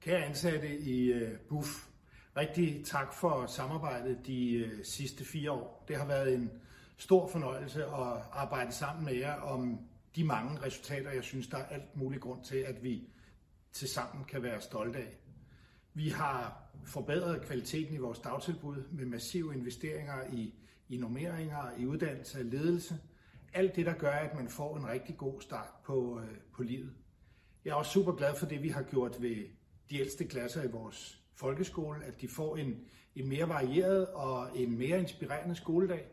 Kære ansatte i øh, BUF, rigtig tak for samarbejdet de øh, sidste fire år. Det har været en stor fornøjelse at arbejde sammen med jer om de mange resultater, jeg synes, der er alt mulig grund til, at vi til sammen kan være stolte af. Vi har forbedret kvaliteten i vores dagtilbud med massive investeringer i, i normeringer, i uddannelse og ledelse. Alt det, der gør, at man får en rigtig god start på, øh, på livet. Jeg er også super glad for det, vi har gjort ved de ældste klasser i vores folkeskole, at de får en, en mere varieret og en mere inspirerende skoledag.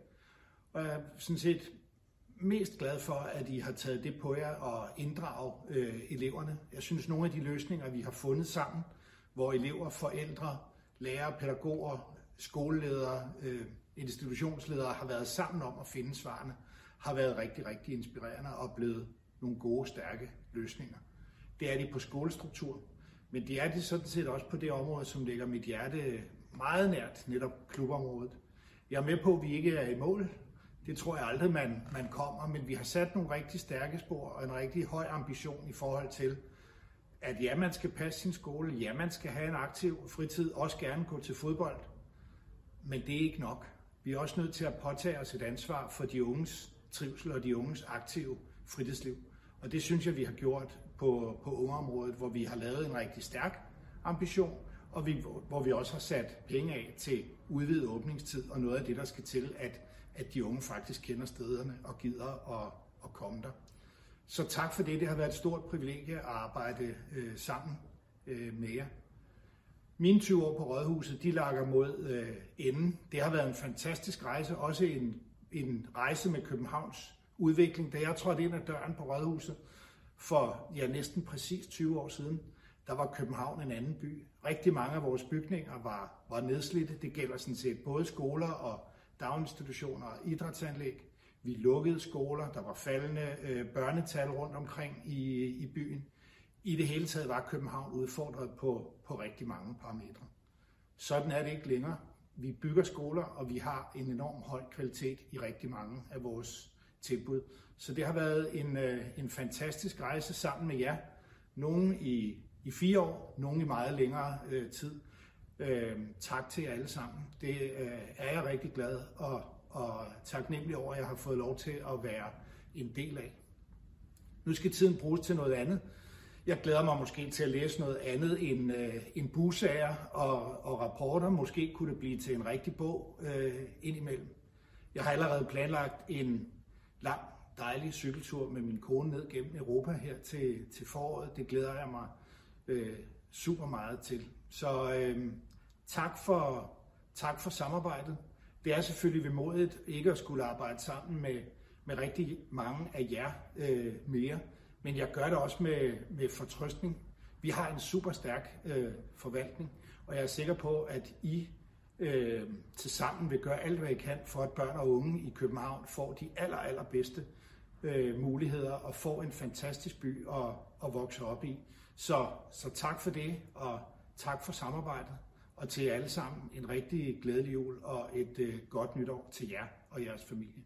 Og jeg er sådan set mest glad for, at I har taget det på jer og inddrage øh, eleverne. Jeg synes, nogle af de løsninger, vi har fundet sammen, hvor elever, forældre, lærere, pædagoger, skoleledere, øh, institutionsledere har været sammen om at finde svarene, har været rigtig, rigtig inspirerende og blevet nogle gode, stærke løsninger. Det er de på skolestruktur, men det er det sådan set også på det område, som ligger mit hjerte meget nært, netop klubområdet. Jeg er med på, at vi ikke er i mål. Det tror jeg aldrig, man, man kommer, men vi har sat nogle rigtig stærke spor og en rigtig høj ambition i forhold til, at ja, man skal passe sin skole, ja, man skal have en aktiv fritid, også gerne gå til fodbold, men det er ikke nok. Vi er også nødt til at påtage os et ansvar for de unges trivsel og de unges aktive fritidsliv. Og det synes jeg, vi har gjort på, på ungeområdet, hvor vi har lavet en rigtig stærk ambition, og vi, hvor vi også har sat penge af til udvidet åbningstid og noget af det, der skal til, at, at de unge faktisk kender stederne og gider at, at komme der. Så tak for det. Det har været et stort privilegie at arbejde øh, sammen øh, med jer. Mine 20 år på Rådhuset, de lager mod øh, enden. Det har været en fantastisk rejse, også en, en rejse med Københavns udvikling. Da jeg trådte ind ad døren på Rådhuset for ja, næsten præcis 20 år siden, der var København en anden by. Rigtig mange af vores bygninger var, var nedslidte. Det gælder sådan set både skoler og daginstitutioner og idrætsanlæg. Vi lukkede skoler, der var faldende øh, børnetal rundt omkring i, i byen. I det hele taget var København udfordret på, på rigtig mange parametre. Sådan er det ikke længere. Vi bygger skoler, og vi har en enorm høj kvalitet i rigtig mange af vores tilbud. Så det har været en, øh, en fantastisk rejse sammen med jer. Nogle i, i fire år, nogle i meget længere øh, tid. Øh, tak til jer alle sammen. Det øh, er jeg rigtig glad og, og taknemmelig over, at jeg har fået lov til at være en del af. Nu skal tiden bruges til noget andet. Jeg glæder mig måske til at læse noget andet end, øh, end busager og, og rapporter. Måske kunne det blive til en rigtig bog øh, indimellem. Jeg har allerede planlagt en lang, dejlig cykeltur med min kone ned gennem Europa her til, til foråret. Det glæder jeg mig øh, super meget til. Så øh, tak, for, tak for samarbejdet. Det er selvfølgelig vemodigt ikke at skulle arbejde sammen med, med rigtig mange af jer øh, mere, men jeg gør det også med, med fortrøstning. Vi har en super stærk øh, forvaltning, og jeg er sikker på, at I øh, til sammen vil gøre alt, hvad I kan, for at børn og unge i København får de aller, allerbedste øh, muligheder og får en fantastisk by at, at vokse op i. Så, så tak for det, og tak for samarbejdet, og til jer alle sammen en rigtig glædelig jul og et øh, godt nytår til jer og jeres familie.